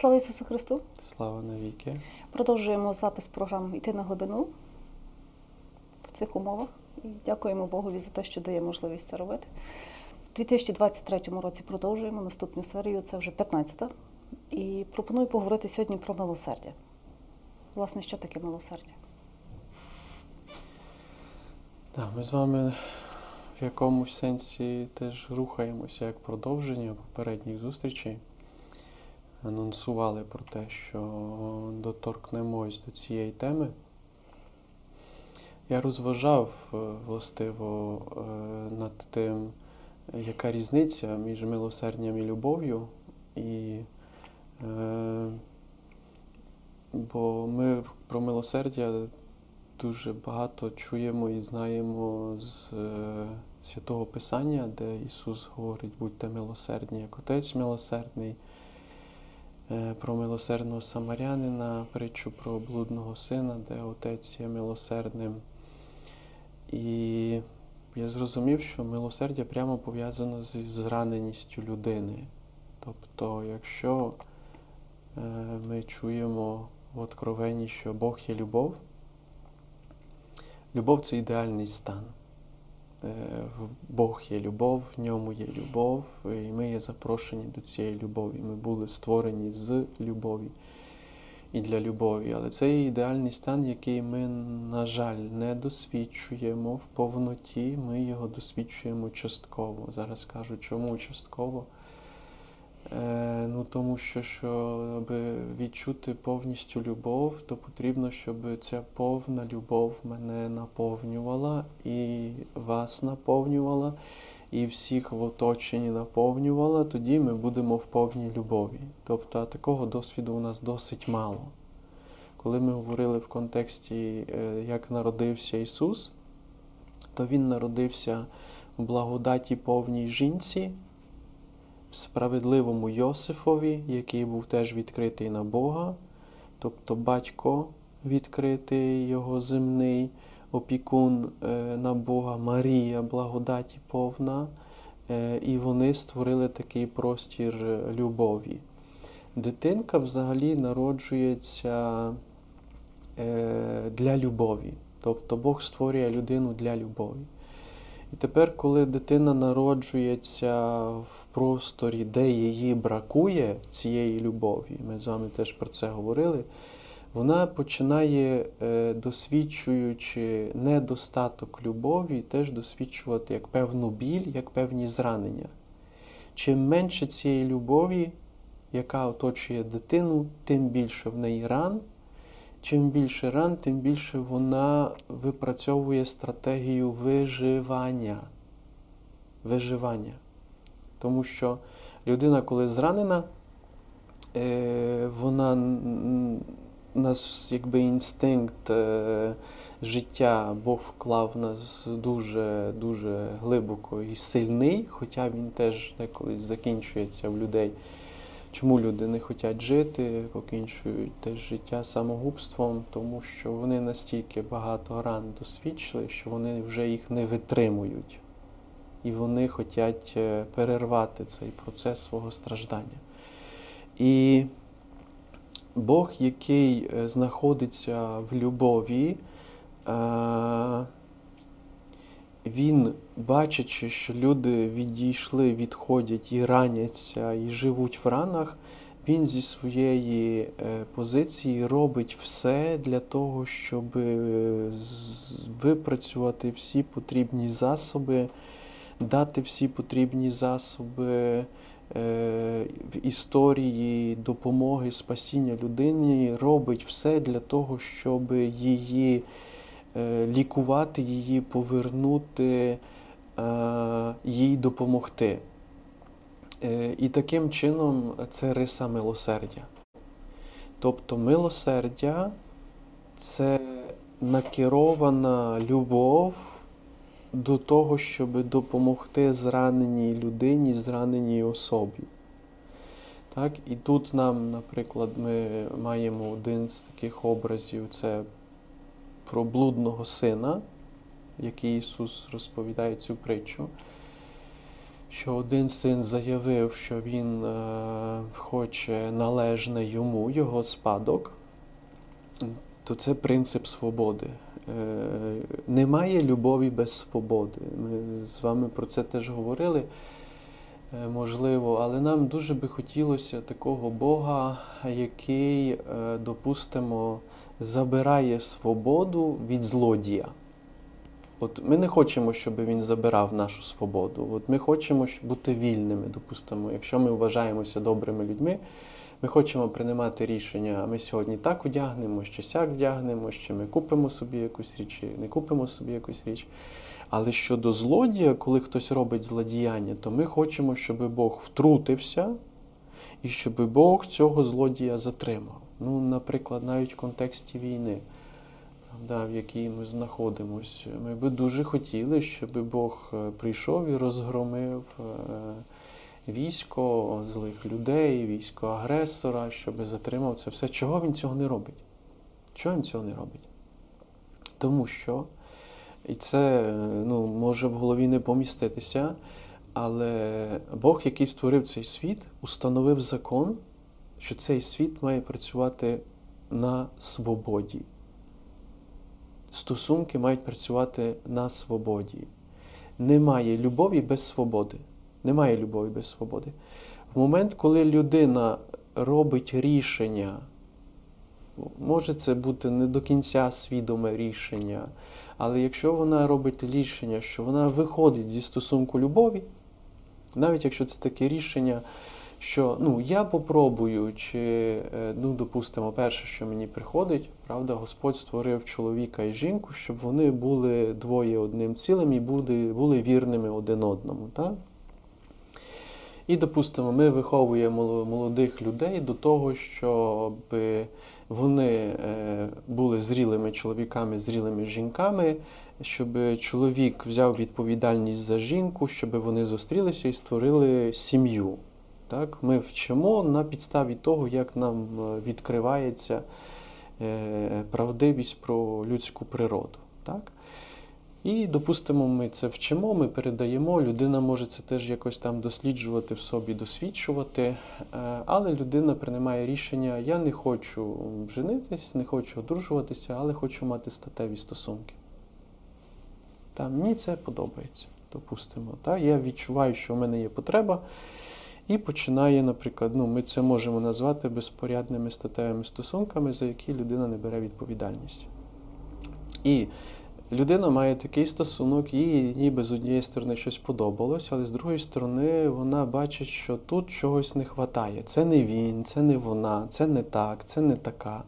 Слава Ісусу Христу! Слава навіки. Продовжуємо запис програм Йти на глибину в цих умовах. І дякуємо Богові за те, що дає можливість це робити. У 2023 році продовжуємо наступну серію, це вже 15-та. І пропоную поговорити сьогодні про милосердя. Власне, що таке милосердя? Так, ми з вами в якомусь сенсі теж рухаємося як продовження попередніх зустрічей. Анонсували про те, що доторкнемось до цієї теми. Я розважав властиво над тим, яка різниця між милосердям і любов'ю. І, е, Бо ми про милосердя дуже багато чуємо і знаємо з е, святого Писання, де Ісус говорить, будьте милосердні, як Отець милосердний, е, про милосердного самарянина, притчу про блудного сина, де Отець є милосердним. І я зрозумів, що милосердя прямо пов'язано з зраненістю людини. Тобто, якщо е, ми чуємо в откровенні, що Бог є любов, любов це ідеальний стан. Е, Бог є любов, в ньому є любов, і ми є запрошені до цієї любові. Ми були створені з любові і для любові. Але це є ідеальний стан, який ми, на жаль, не досвідчуємо в повноті, ми його досвідчуємо частково. Зараз кажу, чому частково? Е, ну, Тому що, щоб відчути повністю любов, то потрібно, щоб ця повна любов мене наповнювала і вас наповнювала, і всіх в оточенні наповнювала, тоді ми будемо в повній любові. Тобто такого досвіду у нас досить мало. Коли ми говорили в контексті, е, як народився Ісус, то Він народився в благодаті повній жінці справедливому Йосифові, який був теж відкритий на Бога, тобто батько відкритий, його земний, опікун е, на Бога, Марія, благодаті повна, е, і вони створили такий простір любові. Дитинка взагалі народжується е, для любові. Тобто Бог створює людину для любові. І тепер, коли дитина народжується в просторі, де її бракує цієї любові, ми з вами теж про це говорили, вона починає, е, досвідчуючи недостаток любові, теж досвідчувати як певну біль, як певні зранення. Чим менше цієї любові, яка оточує дитину, тим більше в неї ран. Чим більше ран, тим більше вона випрацьовує стратегію виживання. Виживання. Тому що людина, коли зранена, е, вона нас якби інстинкт е, життя Бог вклав в нас дуже дуже глибоко і сильний, хоча він теж деколи закінчується в людей. Чому люди не хочуть жити, покінчують теж життя самогубством, тому що вони настільки багато ран досвідчили, що вони вже їх не витримують. І вони хочуть е, перервати цей процес свого страждання. І Бог, який е, знаходиться в любові, е, він, бачачи, що люди відійшли, відходять і раняться, і живуть в ранах, він зі своєї е, позиції робить все для того, щоб е, випрацювати всі потрібні засоби, дати всі потрібні засоби е, в історії допомоги, спасіння людині, робить все для того, щоб її. Е, лікувати її, повернути, е, їй допомогти. Е, і таким чином це риса милосердя. Тобто милосердя це накерована любов до того, щоб допомогти зраненій людині, зраненій особі. Так? І тут нам, наприклад, ми маємо один з таких образів це про блудного сина, який Ісус розповідає цю притчу. що один син заявив, що він е, хоче належне йому, його спадок, то це принцип свободи. Е, немає любові без свободи. Ми з вами про це теж говорили, е, можливо, але нам дуже би хотілося такого Бога, який, допустимо, забирає свободу від злодія. От ми не хочемо, щоб він забирав нашу свободу. От ми хочемо бути вільними, допустимо. Якщо ми вважаємося добрими людьми, ми хочемо приймати рішення, ми сьогодні так вдягнемо, чи сяк вдягнемо, чи ми купимо собі якусь річ, чи не купимо собі якусь річ. Але щодо злодія, коли хтось робить злодіяння, то ми хочемо, щоб Бог втрутився і щоб Бог цього злодія затримав. Ну, наприклад, навіть в контексті війни правда, в якій ми знаходимося. Ми би дуже хотіли, щоб Бог е, прийшов і розгромив е, військо злих людей, військо агресора, щоб затримав це все. Чого він цього не робить? Чого він цього не робить? Тому що, і це е, ну, може в голові не поміститися, але Бог, який створив цей світ, установив закон, що цей світ має працювати на свободі стосунки мають працювати на свободі. Немає любові без свободи. Немає любові без свободи. В момент, коли людина робить рішення, може це бути не до кінця свідоме рішення, але якщо вона робить рішення, що вона виходить зі стосунку любові, навіть якщо це таке рішення, що ну, я попробую, чи, е, ну, допустимо, перше, що мені приходить, правда, Господь створив чоловіка і жінку, щоб вони були двоє одним цілим і були, були вірними один одному. Так? І, допустимо, ми виховуємо молодих людей до того, щоб вони е, були зрілими чоловіками, зрілими жінками, щоб чоловік взяв відповідальність за жінку, щоб вони зустрілися і створили сім'ю. Так? Ми вчимо на підставі того, як нам е, відкривається е, правдивість про людську природу. Так? І, допустимо, ми це вчимо, ми передаємо, людина може це теж якось там досліджувати в собі, досвідчувати, е, але людина приймає рішення: я не хочу женитись, не хочу одружуватися, але хочу мати статеві стосунки. Та, мені це подобається, допустимо. Та? Я відчуваю, що в мене є потреба. І починає, наприклад, ну, ми це можемо назвати безпорядними статевими стосунками, за які людина не бере відповідальність. І людина має такий стосунок, їй ніби з однієї сторони щось подобалось, але з другої сторони вона бачить, що тут чогось не вистачає. Це не він, це не вона, це не так, це не така.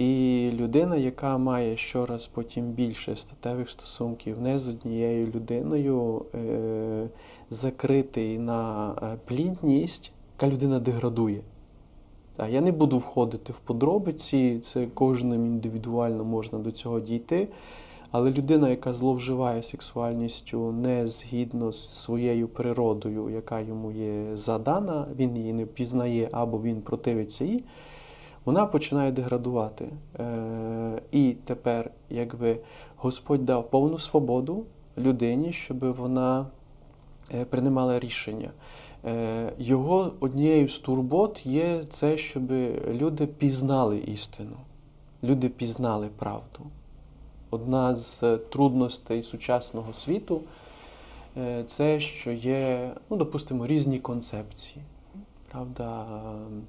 І людина, яка має щораз потім більше статевих стосунків не з однією людиною, е- закритий на е, плідність, яка людина деградує. Я не буду входити в подробиці, це кожним індивідуально можна до цього дійти. Але людина, яка зловживає сексуальністю не згідно з своєю природою, яка йому є задана, він її не пізнає або він противиться їй, вона починає деградувати. Е, і тепер, якби Господь дав повну свободу людині, щоб вона е, приймала рішення. Е, Його однією з турбот є це, щоб люди пізнали істину, люди пізнали правду. Одна з трудностей сучасного світу це, що є, ну, допустимо, різні концепції. Правда,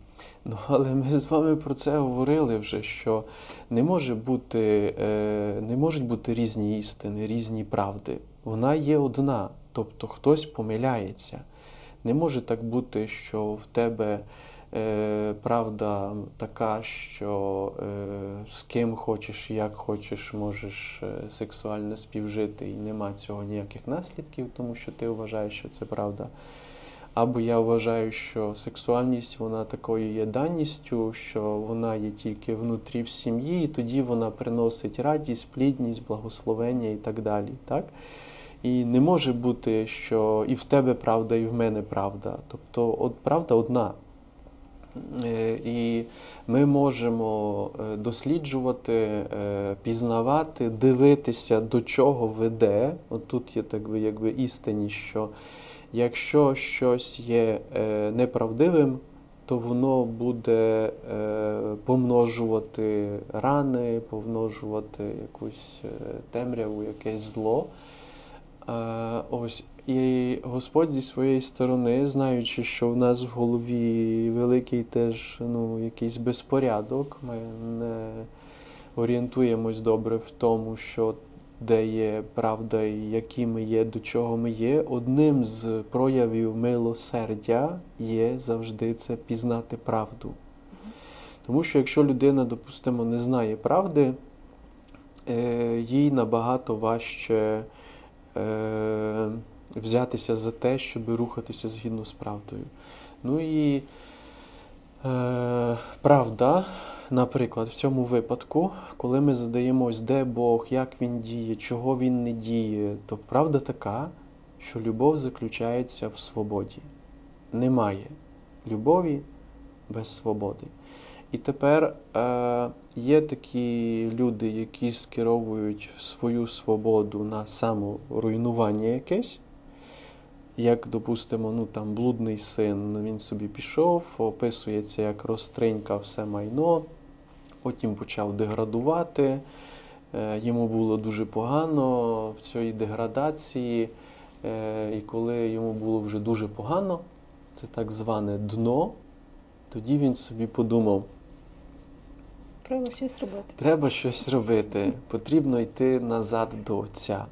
ну, але ми з вами про це говорили вже, що не може бути, е, не можуть бути різні істини, різні правди. Вона є одна, тобто хтось помиляється. Не може так бути, що в тебе е, правда така, що е, з ким хочеш, як хочеш, можеш сексуально співжити, і нема цього ніяких наслідків, тому що ти вважаєш, що це правда. Або я вважаю, що сексуальність вона такою є даністю, що вона є тільки внутрі в сім'ї, і тоді вона приносить радість, плідність, благословення і так далі. Так? І не може бути, що і в тебе правда, і в мене правда. Тобто от правда одна. Е, І ми можемо е, досліджувати, е, пізнавати, дивитися, до чого веде. От тут є так би, якби істинність, що Якщо щось є е, неправдивим, то воно буде е, помножувати рани, помножувати якусь е, темряву, якесь зло. Ось. І Господь зі своєї сторони, знаючи, що в нас в голові великий теж ну, якийсь безпорядок, ми не орієнтуємось добре в тому, що де є правда і які ми є, до чого ми є. Одним з проявів милосердя є завжди це пізнати правду. Тому що якщо людина, допустимо, не знає правди, е, їй набагато важче е, взятися за те, щоб рухатися згідно з правдою. Ну і е, правда, наприклад, в цьому випадку, коли ми задаємось, де Бог, як Він діє, чого Він не діє, то правда така, що любов заключається в свободі. Немає любові без свободи. І тепер е, є такі люди, які скеровують свою свободу на саморуйнування якесь. Як, допустимо, ну там блудний син, він собі пішов, описується, як розтринькав все майно, потім почав деградувати. Е, Йому було дуже погано в цій деградації. Е, І коли йому було вже дуже погано, це так зване дно, тоді він собі подумав, Треба щось робити. Треба щось робити, потрібно йти назад до Отця.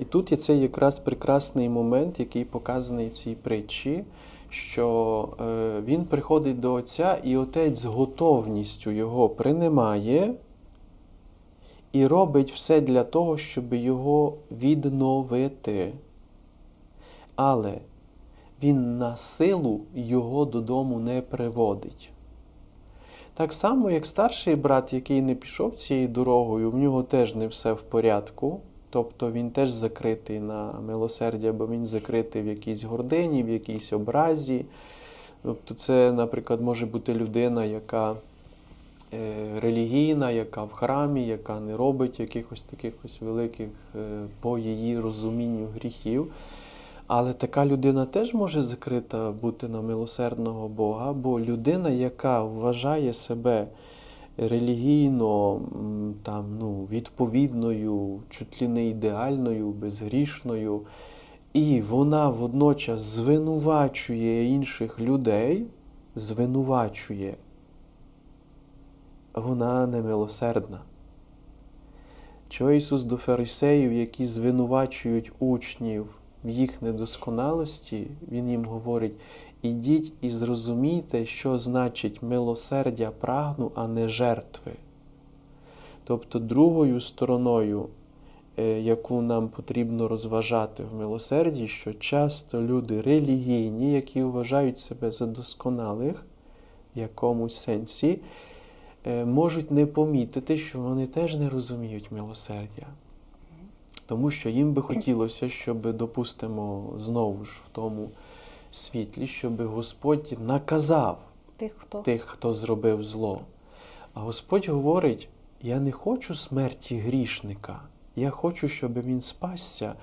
І тут є цей якраз прекрасний момент, який показаний в цій притчі, що е, він приходить до Отця, і Отець з готовністю його приймає і робить все для того, щоб його відновити. Але він на силу його додому не приводить. Так само, як старший брат, який не пішов цією дорогою, в нього теж не все в порядку. Тобто він теж закритий на милосердя, бо він закритий в якійсь гордині, в якійсь образі. Тобто, це, наприклад, може бути людина, яка е, релігійна, яка в храмі, яка не робить якихось таких ось великих е, по її розумінню гріхів. Але така людина теж може закрита бути на милосердного Бога, бо людина, яка вважає себе релігійно там, ну, відповідною, чуть ли не ідеальною, безгрішною, і вона водночас звинувачує інших людей, звинувачує, вона немилосердна. Чого Ісус до фарисеїв, які звинувачують учнів в їх недосконалості, Він їм говорить: ідіть і зрозумійте, що значить милосердя прагну, а не жертви. Тобто другою стороною, е, яку нам потрібно розважати в милосерді, що часто люди релігійні, які вважають себе за досконалих в якомусь сенсі, е, можуть не помітити, що вони теж не розуміють милосердя. Тому що їм би хотілося, щоб, допустимо, знову ж в тому світлі, щоб Господь наказав Тих, хто тих, хто зробив зло. А Господь говорить: я не хочу смерті грішника, я хочу, щоб він спасся.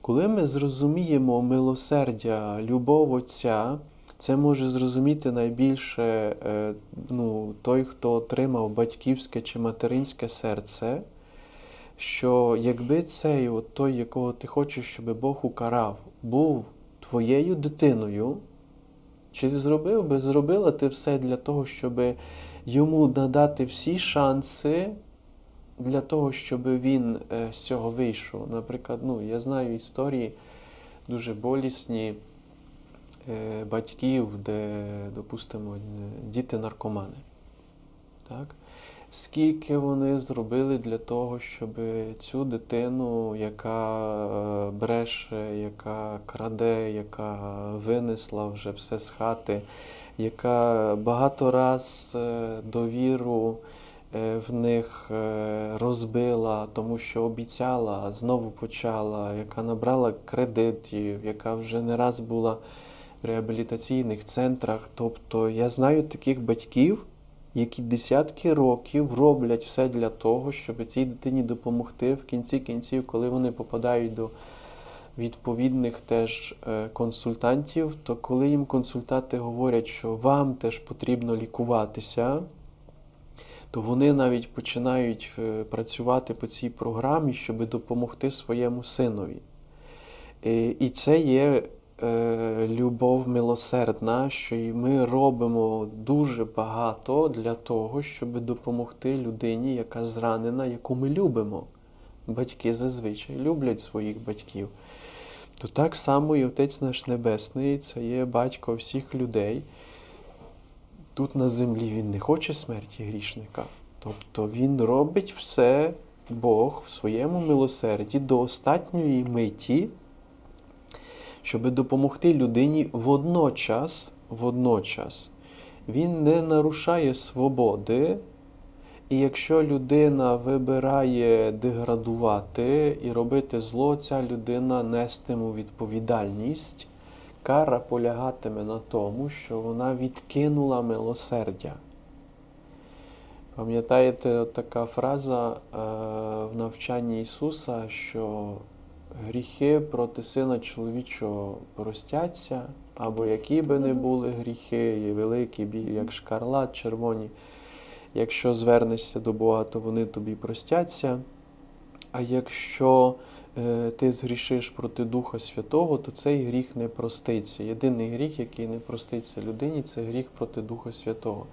Коли ми зрозуміємо милосердя, любов Отця, це може зрозуміти найбільше е, ну, той, хто отримав батьківське чи материнське серце, що якби цей, от той, якого ти хочеш, щоб Бог укарав, був твоєю дитиною, чи зробив би, зробила ти все для того, щоб йому надати всі шанси для того, щоб він е, з цього вийшов? Наприклад, ну, я знаю історії дуже болісні е, батьків, де, допустимо, е, діти наркомани. Так? Скільки вони зробили для того, щоб цю дитину, яка е, бреше, яка краде, яка винесла вже все з хати, яка багато раз е, довіру е, в них розбила, тому що обіцяла, знову почала, яка набрала кредитів, яка вже не раз була в реабілітаційних центрах. Тобто я знаю таких батьків, які десятки років роблять все для того, щоб цій дитині допомогти в кінці кінців, коли вони попадають до відповідних теж е, консультантів, то коли їм консультанти говорять, що вам теж потрібно лікуватися, то вони навіть починають е, працювати по цій програмі, щоб допомогти своєму синові. Е, І це є любов милосердна, що і ми робимо дуже багато для того, щоб допомогти людині, яка зранена, яку ми любимо. Батьки зазвичай люблять своїх батьків. То так само і Отець наш Небесний це є батько всіх людей. Тут на землі він не хоче смерті грішника. Тобто він робить все, Бог в своєму милосерді до останньої миті, щоб допомогти людині водночас, водночас. Він не нарушає свободи, і якщо людина вибирає деградувати і робити зло, ця людина нестиме відповідальність. Кара полягатиме на тому, що вона відкинула милосердя. Пам'ятаєте така фраза е, в навчанні Ісуса, що гріхи проти Сина чоловічого простяться, або які би не були гріхи, і великі, як шкарлат, червоні. Якщо звернешся до Бога, то вони тобі простяться. А якщо е, ти згрішиш проти Духа Святого, то цей гріх не проститься. Єдиний гріх, який не проститься людині, це гріх проти Духа Святого.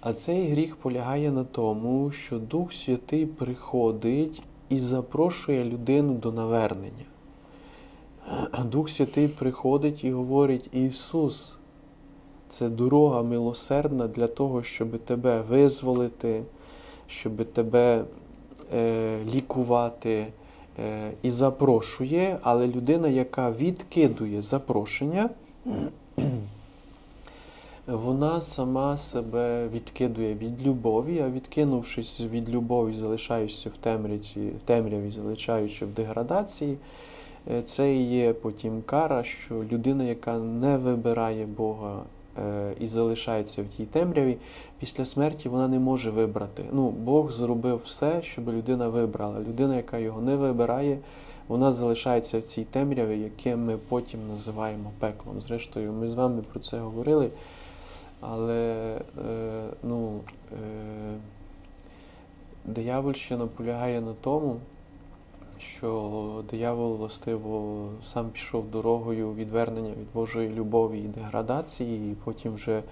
А цей гріх полягає на тому, що Дух Святий приходить і запрошує людину до навернення. Дух Святий приходить і говорить: Ісус, це дорога милосердна для того, щоб тебе визволити, щоб тебе е, лікувати. Е, і запрошує, але людина, яка відкидує запрошення, вона сама себе відкидує від любові, а відкинувшись від любові, залишаючись в темряві, в темряві залишаючи в деградації, е, це і є потім кара, що людина, яка не вибирає Бога е, і залишається в тій темряві, після смерті вона не може вибрати. Ну, Бог зробив все, щоб людина вибрала. Людина, яка його не вибирає, вона залишається в цій темряві, яке ми потім називаємо пеклом. Зрештою, ми з вами про це говорили. Але е, ну, е, диявольщина полягає на тому, що диявол властиво сам пішов дорогою відвернення від Божої любові і деградації, і потім вже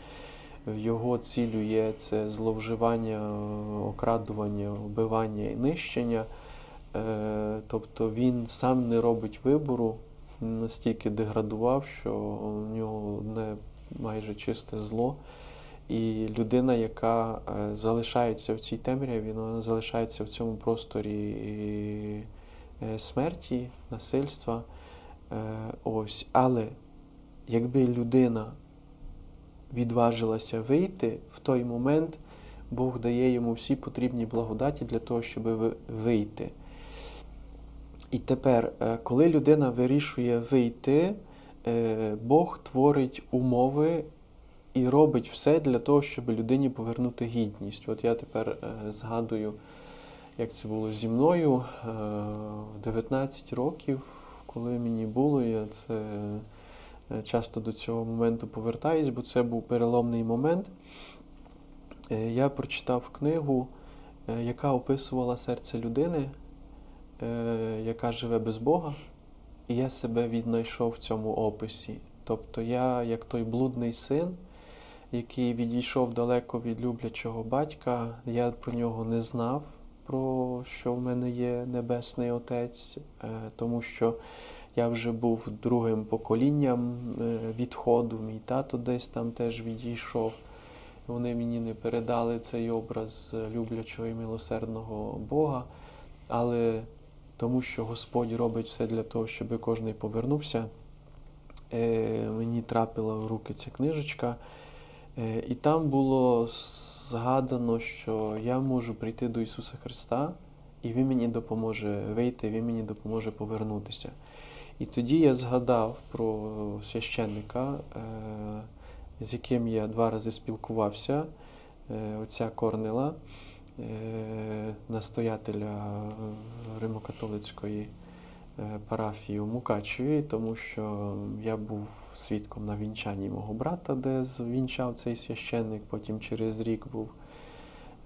в його цілю є це зловживання, окрадування, вбивання і нищення. Е, тобто він сам не робить вибору, настільки деградував, що у нього одне майже чисте зло. І людина, яка е, залишається в цій темряві, вона залишається в цьому просторі е, смерті, насильства. Е, Ось. Але якби людина відважилася вийти в той момент, Бог дає йому всі потрібні благодаті для того, щоб вийти. І тепер, коли людина вирішує вийти, Бог творить умови і робить все для того, щоб людині повернути гідність. От я тепер е, згадую, як це було зі мною е, в 19 років, коли мені було, я це е, часто до цього моменту повертаюсь, бо це був переломний момент. Е, Я прочитав книгу, е, яка описувала серце людини, е, яка живе без Бога, я себе віднайшов в цьому описі. Тобто я, як той блудний син, який відійшов далеко від люблячого батька, я про нього не знав, про що в мене є Небесний Отець, е, тому що я вже був другим поколінням е, відходу, мій тато десь там теж відійшов. Вони мені не передали цей образ люблячого і милосердного Бога, але тому що Господь робить все для того, щоб кожен повернувся, е, мені трапила в руки ця книжечка, е, і там було згадано, що я можу прийти до Ісуса Христа, і Він мені допоможе вийти, Він мені допоможе повернутися. І тоді я згадав про священника, е, з яким я два рази спілкувався, е, отця Корнела, настоятеля Римокатолицької е, парафії у Мукачеві, тому що я був свідком на вінчанні мого брата, де звінчав цей священник. Потім через рік був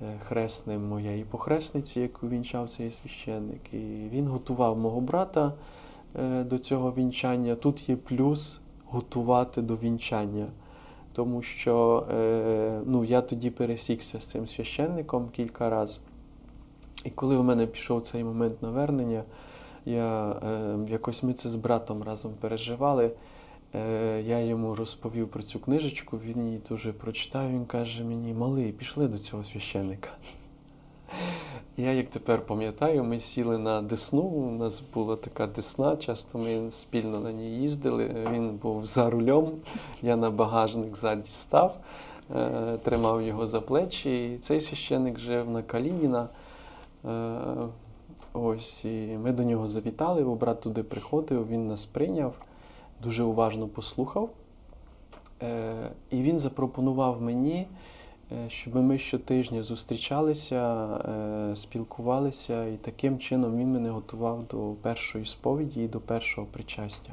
е, хресним моєї похресниці, яку вінчав цей священник. І він готував мого брата е, до цього вінчання. Тут є плюс готувати до вінчання. Тому що е, ну, я тоді пересікся з цим священником кілька разів. І коли в мене пішов цей момент навернення, я, е, якось ми це з братом разом переживали. Е, я йому розповів про цю книжечку, він її дуже прочитав. Він каже мені: малий, пішли до цього священника. Я, як тепер пам'ятаю, ми сіли на Десну. У нас була така Десна, часто ми спільно на ній їздили. Він був за рулем, я на багажник ззаді став, е, тримав його за плечі. І цей священник жив на Калініна. Е, Ось, і ми до нього завітали, бо брат туди приходив, він нас прийняв, дуже уважно послухав. Е, І він запропонував мені, щоб ми щотижня зустрічалися, е, спілкувалися, і таким чином він мене готував до першої сповіді і до першого причастя.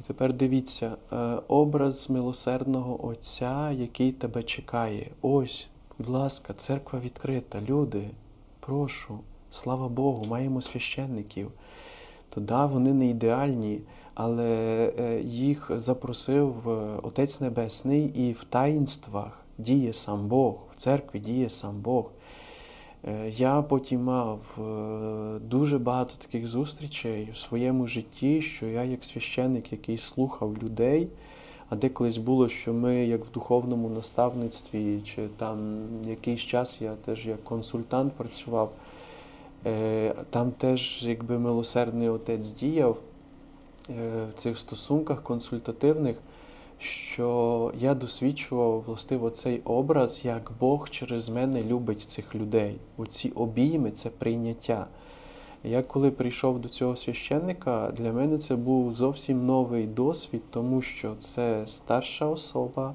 І тепер дивіться, е, образ милосердного Отця, який тебе чекає. Ось, будь ласка, церква відкрита. Люди, прошу, слава Богу, маємо священників. То да, вони не ідеальні, але е, їх запросив е, Отець Небесний і в таїнствах діє сам Бог, в церкві діє сам Бог. Е, Я потім мав е, дуже багато таких зустрічей в своєму житті, що я, як священник, який слухав людей, а де колись було, що ми, як в духовному наставництві, чи там якийсь час я теж як консультант працював, е, там теж якби милосердний отець діяв в цих стосунках консультативних, що я досвідчував властиво цей образ, як Бог через мене любить цих людей. Оці обійми це прийняття. Я коли прийшов до цього священника, для мене це був зовсім новий досвід, тому що це старша особа.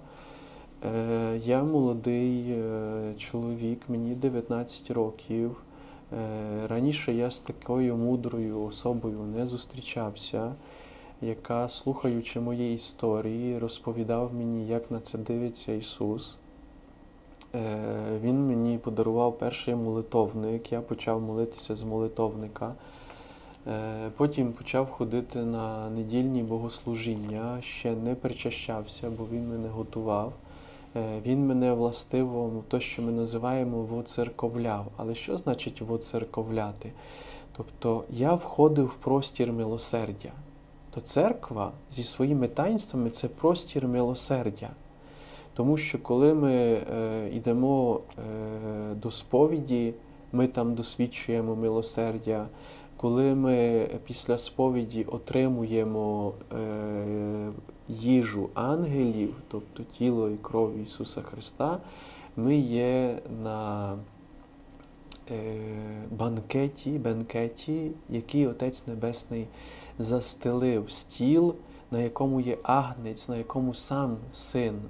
Е, Я молодий е, чоловік, мені 19 років. Е, Раніше я з такою мудрою особою не зустрічався, яка, слухаючи мої історії, розповідав мені, як на це дивиться Ісус. Е, Він мені подарував перший молитовник, я почав молитися з молитовника. Е, Потім почав ходити на недільні богослужіння, ще не причащався, бо він мене готував. Е, Він мене властиво, то, що ми називаємо воцерковляв. Але що значить воцерковляти? Тобто я входив в простір милосердя. То церква зі своїми таїнствами це простір милосердя. Тому що коли ми е, йдемо е, до сповіді, ми там досвідчуємо милосердя. Коли ми після сповіді отримуємо е, їжу ангелів, тобто тіло і кров Ісуса Христа, ми є на е, банкеті, бенкеті, який Отець Небесний застелив стіл, на якому є агнець, на якому сам син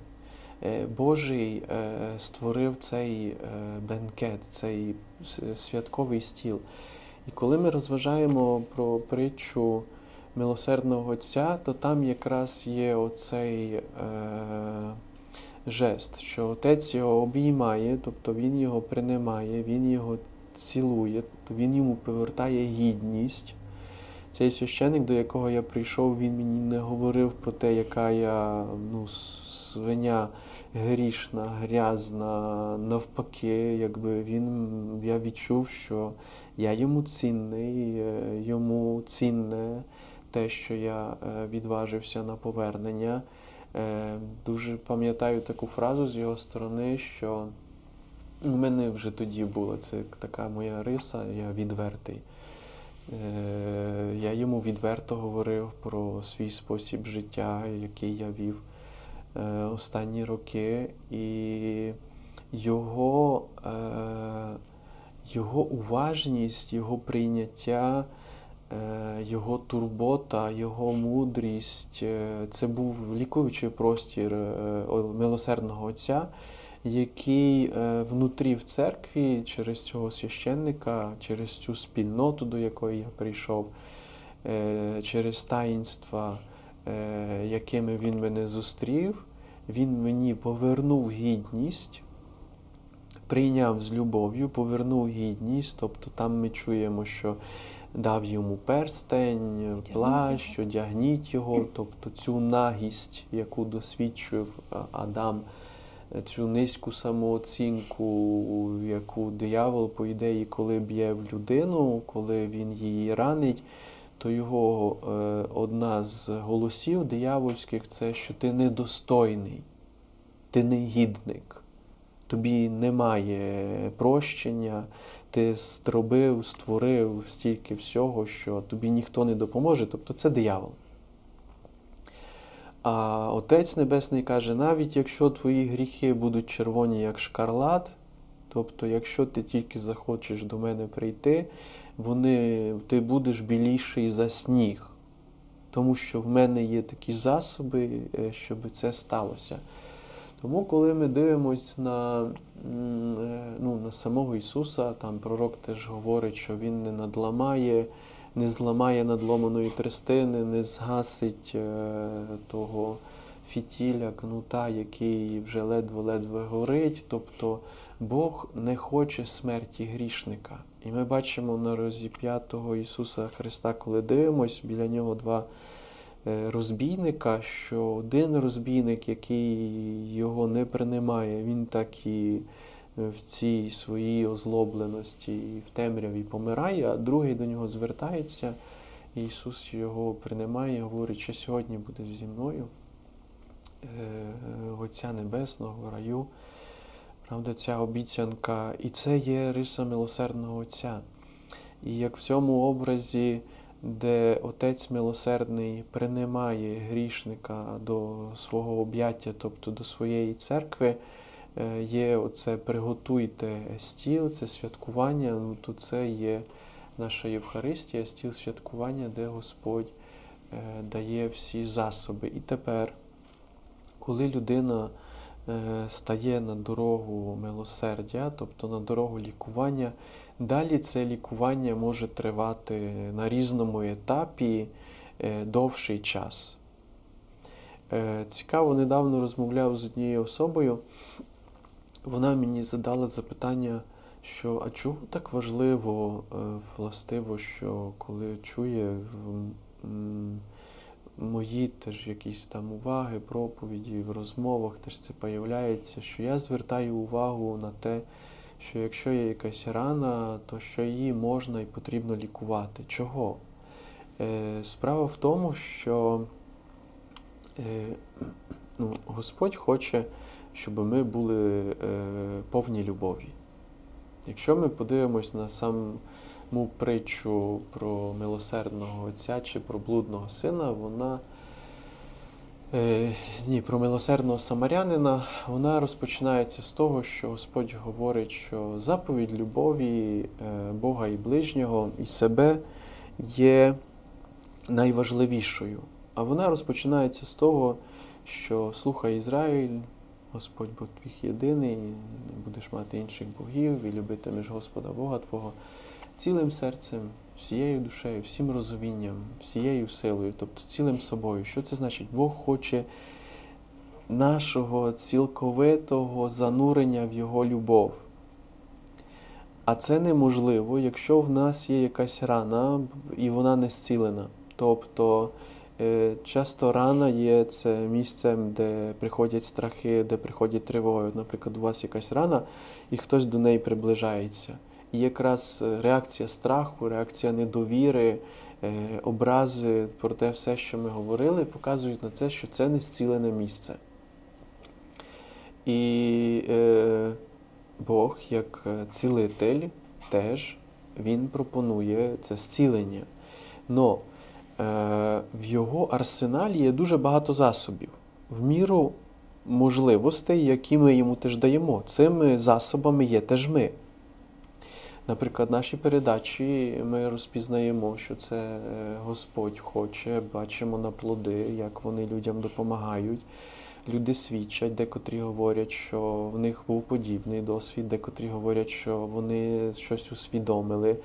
е, Божий е, створив цей е, бенкет, цей святковий стіл. І коли ми розважаємо про притчу милосердного Отця, то там якраз є оцей жест, що отець його обіймає, тобто він його принимає, він його цілує, тобто він йому повертає гідність. Цей священик, до якого я прийшов, він мені не говорив про те, яка я ну, свиня грішна, грязна. Навпаки, якби він, я відчув, що я йому цінний, е, йому цінне те, що я е, відважився на повернення. Е, Дуже пам'ятаю таку фразу з його сторони, що у мене вже тоді була це така моя риса, я відвертий. Е, Я йому відверто говорив про свій спосіб життя, який я вів е, останні роки, і його, е, його уважність, його прийняття, його турбота, його мудрість це був лікуючий простір милосердного Отця, який е, внутрі в церкві через цього священника, через цю спільноту, до якої я прийшов, е, через таїнства, е, якими він мене зустрів, він мені повернув гідність, прийняв з любов'ю, повернув гідність. Тобто там ми чуємо, що дав йому перстень, плащ, одягніть його, тобто цю нагість, яку досвідчив Адам, цю низьку самооцінку, яку диявол, по ідеї, коли б'є в людину, коли він її ранить, то його е, одна з голосів диявольських це, що ти недостойний, ти негідник, тобі немає прощення, ти зробив, створив стільки всього, що тобі ніхто не допоможе, тобто це диявол. А Отець Небесний каже, навіть якщо твої гріхи будуть червоні, як шкарлат, тобто, якщо ти тільки захочеш до мене прийти, вони, ти будеш біліший за сніг, тому що в мене є такі засоби, е, щоб це сталося. Тому, коли ми дивимося на, е, ну, на самого Ісуса, там пророк теж говорить, що Він не надламає, не зламає надломаної трестини, не згасить е, того фітіля, кнута, який вже ледве-ледве горить. Тобто Бог не хоче смерті грішника. І ми бачимо на розіп'ятого Ісуса Христа, коли дивимось, біля нього два е, розбійника, що один розбійник, який його не принимає, він так і в цій своїй озлобленості і в темряві помирає, а другий до нього звертається, і Ісус його принимає і говорить, що сьогодні будеш зі мною, е, Отця Небесного раю. Правда, ця обіцянка, і це є риса милосердного Отця. І як в цьому образі, де Отець милосердний принимає грішника до свого об'яття, тобто до своєї церкви, е, є оце приготуйте стіл, це святкування, ну то це є наша Євхаристія, стіл святкування, де Господь е, дає всі засоби. І тепер, коли людина е, стає на дорогу милосердя, тобто на дорогу лікування, далі це лікування може тривати на різному етапі е, довший час. Е, Цікаво, недавно розмовляв з однією особою. Вона мені задала запитання, що а чому так важливо, е, властиво, що коли чує мої теж якісь там уваги, проповіді, в розмовах теж це появляється, що я звертаю увагу на те, що якщо є якась рана, то що її можна і потрібно лікувати. Чого? Е, Справа в тому, що е, ну, Господь хоче, щоб ми були е, повні любові. Якщо ми подивимось на саму притчу про милосердного отця чи про блудного сина, вона е, ні, про милосердного самарянина, вона розпочинається з того, що Господь говорить, що заповідь любові е, Бога і ближнього і себе є найважливішою. А вона розпочинається з того, що слухай Ізраїль, Господь Бог твій єдиний, не будеш мати інших богів і любитимеш Господа Бога Твого цілим серцем, всією душею, всім розумінням, всією силою, тобто цілим собою. Що це значить? Бог хоче нашого цілковитого занурення в Його любов. А це неможливо, якщо в нас є якась рана і вона не зцілена. Тобто часто рана є це місцем, де приходять страхи, де приходять тривоги. Наприклад, у вас якась рана, і хтось до неї приближається. І якраз е, реакція страху, реакція недовіри, е, образи про те все, що ми говорили, показують на це, що це не зцілене місце. І е, Бог, як е, цілитель, теж Він пропонує це зцілення. Но е, в його арсеналі є дуже багато засобів, в міру можливостей, які ми йому теж даємо. Цими засобами є теж ми. Наприклад, наші передачі ми розпізнаємо, що це е, Господь хоче, бачимо на плоди, як вони людям допомагають. люди свідчать, декотрі говорять, що в них був подібний досвід, декотрі говорять, що вони щось усвідомили,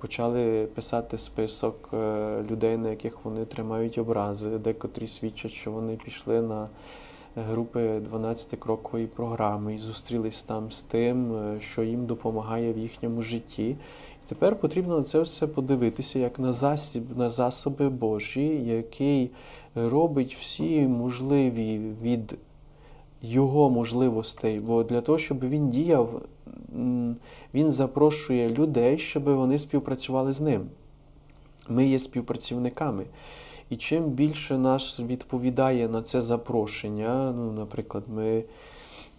почали писати список е, людей, на яких вони тримають образи, декотрі свідчать, що вони пішли на групи 12-крокової програми і зустрілись там з тим, е, що їм допомагає в їхньому житті. І тепер потрібно на це все подивитися як на засіб, на засоби Божі, який робить всі можливі від його можливостей. Бо для того, щоб він діяв, він запрошує людей, щоб вони співпрацювали з ним. Ми є співпрацівниками. І чим більше нас відповідає на це запрошення, ну, наприклад, ми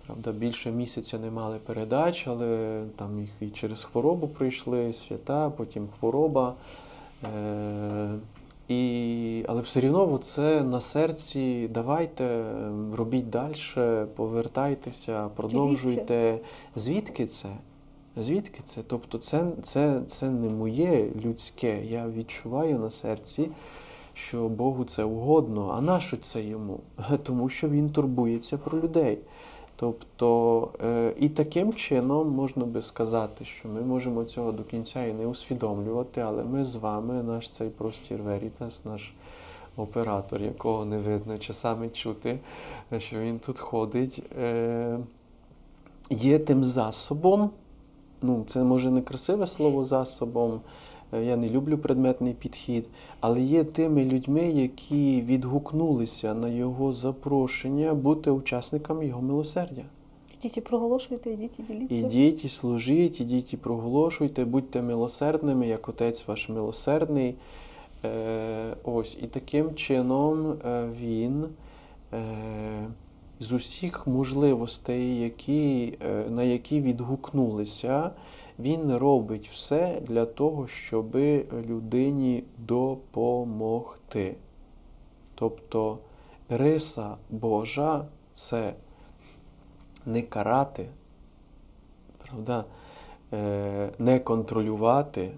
правда, більше місяця не мали передач, але там їх і через хворобу прийшли, свята, потім хвороба. Е- і, але все рівно це на серці давайте, робіть далі, повертайтеся, продовжуйте. Звідки це? Звідки це? Тобто це, це, це не моє людське. Я відчуваю на серці, що Богу це угодно. А нащо це йому? Тому що він турбується про людей. Тобто, е, і таким чином можна би сказати, що ми можемо цього до кінця і не усвідомлювати, але ми з вами, наш цей простір Верітас, наш оператор, якого не видно, часами чути, що він тут ходить, е, є тим засобом. Ну, це може не красиве слово засобом. Е, Я не люблю предметний підхід, але є тими людьми, які відгукнулися на його запрошення бути учасниками його милосердя. Ідіть і проголошуйте, ідіть і діліться. Ідіть і служіть, ідіть і проголошуйте, будьте милосердними, як Отець ваш милосердний. Е, ось, і таким чином е, він з усіх можливостей, які, на які відгукнулися, він робить все для того, щоб людині допомогти. Тобто риса Божа це не карати, правда, е, не контролювати,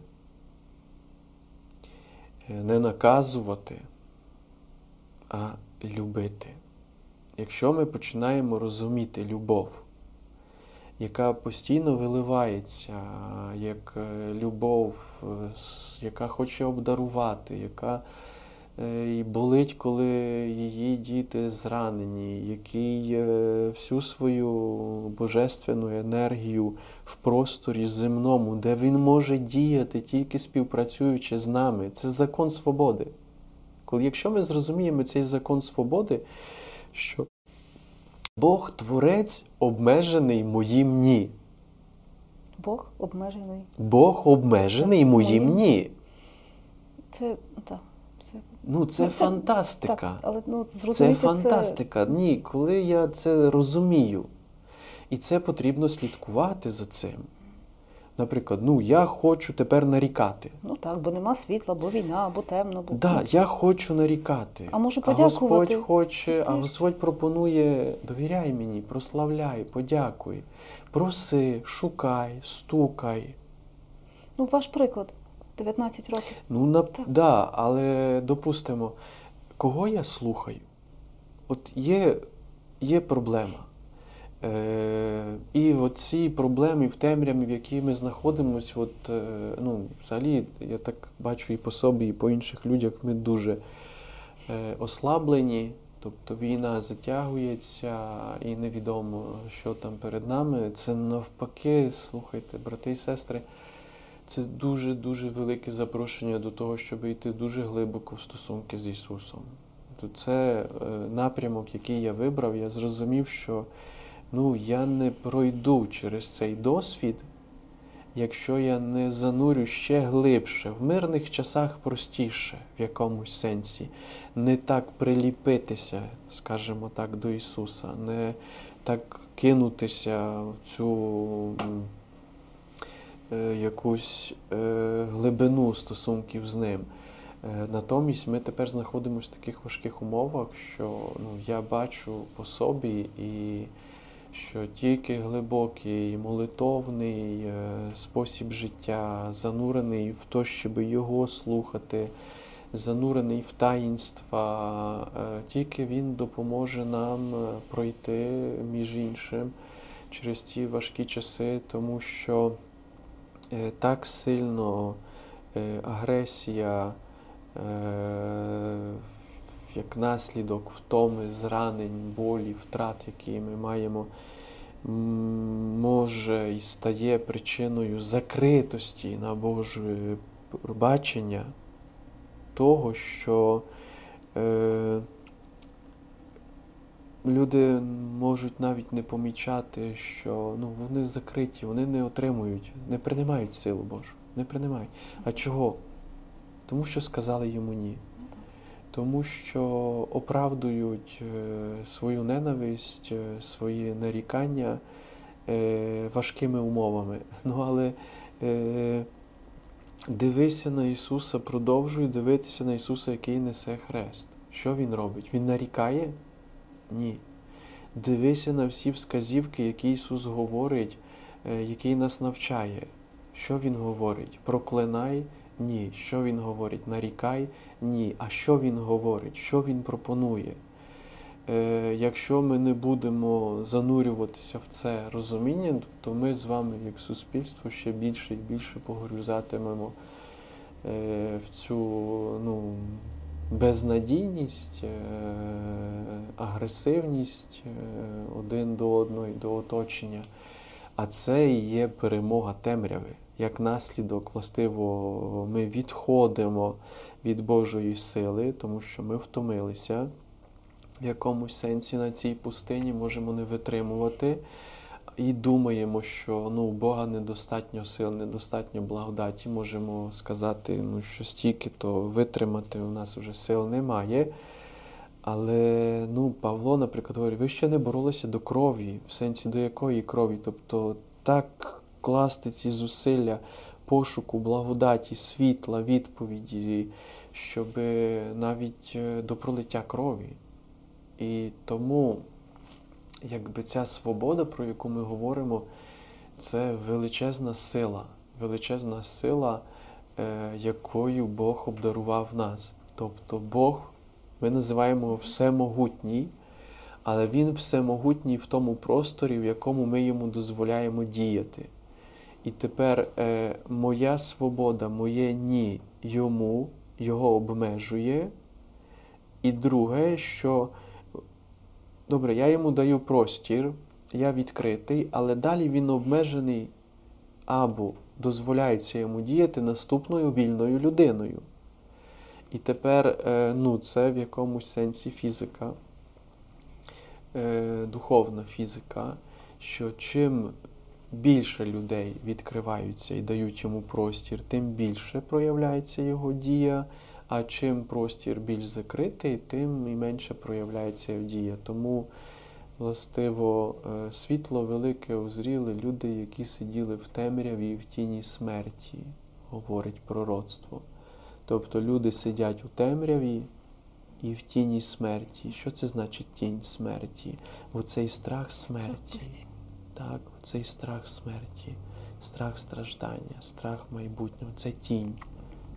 е, не наказувати, а любити. Якщо ми починаємо розуміти любов, яка постійно виливається, як е, любов, е, яка хоче обдарувати, яка е, і болить, коли її діти зранені, який всю свою божественну енергію в просторі земному, де він може діяти тільки співпрацюючи з нами. Це закон свободи. Коли якщо ми зрозуміємо цей закон свободи, що Бог творець обмежений моїм ні. Бог обмежений. Бог обмежений моїм Моїм. ні. Це так. Це, Ну, це Ну, це- фантастика. Так, але ну, Це зрозуміти фантастика. Ні, коли я це розумію, і це потрібно слідкувати за цим. Наприклад, ну я хочу тепер нарікати. Ну так, бо нема світла, бо війна, бо темно, бо Да, я хочу нарікати. А можу А Господь хоче, а Господь пропонує довіряй мені, прославляй, подякуй, проси, шукай, стукай. ну ваш приклад. 19 років. Ну, на, Так. да, але допустимо, кого я слухаю? От є, є проблема. Е, і в цій проблемі, в темряві, в якій ми знаходимося, от, е, ну, взагалі, я так бачу і по собі, і по інших людях, ми дуже е, ослаблені. Тобто війна затягується і невідомо, що там перед нами. Це навпаки, слухайте, брати і сестри, це дуже-дуже велике запрошення до того, щоб йти дуже глибоко в стосунки з Ісусом. Це напрямок, який я вибрав. Я зрозумів, що ну, я не пройду через цей досвід, якщо я не занурю ще глибше. В мирних часах простіше в якомусь сенсі. Не так приліпитися, скажімо так, до Ісуса, не так кинутися в цю. е, якусь е, глибину стосунків з ним. Е, Натомість ми тепер знаходимося в таких важких умовах, що ну, я бачу по собі, і що тільки глибокий молитовний е, спосіб життя, занурений в те, щоб його слухати, занурений в таїнства. Е, Тільки Він допоможе нам е, пройти між іншим через ці важкі часи, тому що так сильно агресія як наслідок втоми, зранень, болі, втрат, які ми маємо, може і стає причиною закритості на Боже бачення того, що е, люди можуть навіть не помічати, що ну, вони закриті, вони не отримують, не приймають силу Божу, не приймають. А чого? Тому що сказали йому ні. Тому що оправдують е, свою ненависть, е, свої нарікання е, важкими умовами. Ну але дивися на Ісуса, продовжуй дивитися на Ісуса, який несе хрест. Що Він робить? Він нарікає? Ні. Дивися на всі вказівки, які Ісус говорить, який нас навчає. Що Він говорить? Проклинай? Ні. Що Він говорить? Нарікай? Ні. А що Він говорить? Що Він пропонує? Е, якщо ми не будемо занурюватися в це розуміння, то ми з вами, як суспільство, ще більше і більше погрюзатимемо е, в цю ну, безнадійність, е, агресивність е, один до одного і до оточення. А це і є перемога темряви. Як наслідок, властиво, ми відходимо від Божої сили, тому що ми втомилися в якомусь сенсі на цій пустині, можемо не витримувати і думаємо, що ну, у Бога недостатньо сил, недостатньо благодаті. Можемо сказати, ну, що стільки то витримати у нас вже сил немає. Але ну, Павло, наприклад, говорить, ви ще не боролися до крові, в сенсі до якої крові? Тобто так класти ці зусилля пошуку, благодаті, світла, відповіді, щоб навіть е, до пролиття крові. І тому, якби ця свобода, про яку ми говоримо, це величезна сила, величезна сила, е, якою Бог обдарував нас. Тобто Бог, ми називаємо його всемогутній, але Він всемогутній в тому просторі, в якому ми йому дозволяємо діяти. І тепер е, моя свобода, моє ні йому, його обмежує. І друге, що добре, я йому даю простір, я відкритий, але далі він обмежений або дозволяється йому діяти наступною вільною людиною. І тепер е, ну, це в якомусь сенсі фізика, е, духовна фізика, що чим більше людей відкриваються і дають йому простір, тим більше проявляється його дія. А чим простір більш закритий, тим і менше проявляється дія. Тому, властиво, е, світло велике озріли люди, які сиділи в темряві і в тіні смерті, говорить пророцтво. Тобто люди сидять у темряві і в тіні смерті. Що це значить тінь смерті? Оцей страх смерті. Так, цей страх смерті, страх страждання, страх майбутнього це тінь.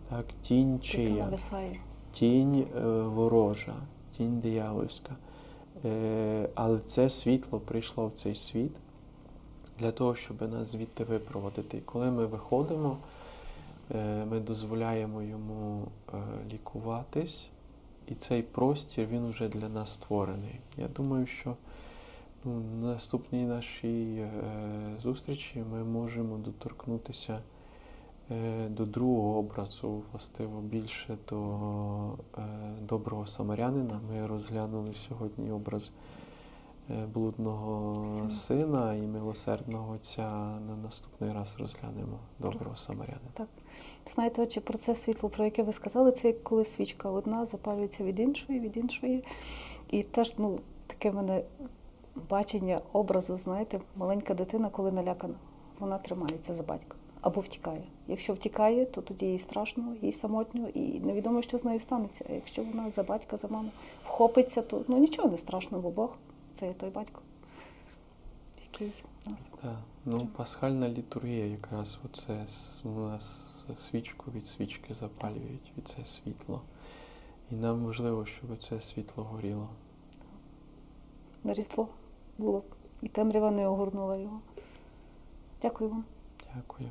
Так, тінь чия, тінь е, ворожа, тінь диявольська. Е, але це світло прийшло в цей світ для того, щоб нас звідти випроводити. І коли ми виходимо, е, ми дозволяємо йому е, лікуватись, і цей простір він вже для нас створений. Я думаю, що ну, на наступній нашій е, зустрічі ми можемо доторкнутися е, до другого образу, властиво більше до е, доброго самарянина. Ми розглянули сьогодні образ блудного Сина. сина і милосердного отця. На наступний раз розглянемо доброго самарянина. Так. Знаєте, отче, про це світло, про яке ви сказали, це як коли свічка одна запалюється від іншої, від іншої. І теж ну, таке мене бачення образу, знаєте, маленька дитина, коли налякана, вона тримається за батька або втікає. Якщо втікає, то тоді їй страшно, їй самотньо, і невідомо, що з нею станеться. А якщо вона за батька, за маму вхопиться, то ну нічого не страшно, бо Бог це є той батько, який нас. Так, ну пасхальна літургія якраз оце у нас свічку від свічки запалюють, і це світло. І нам важливо, щоб це світло горіло. На Різдво було і темрява не огорнула його. Дякую вам. Дякую.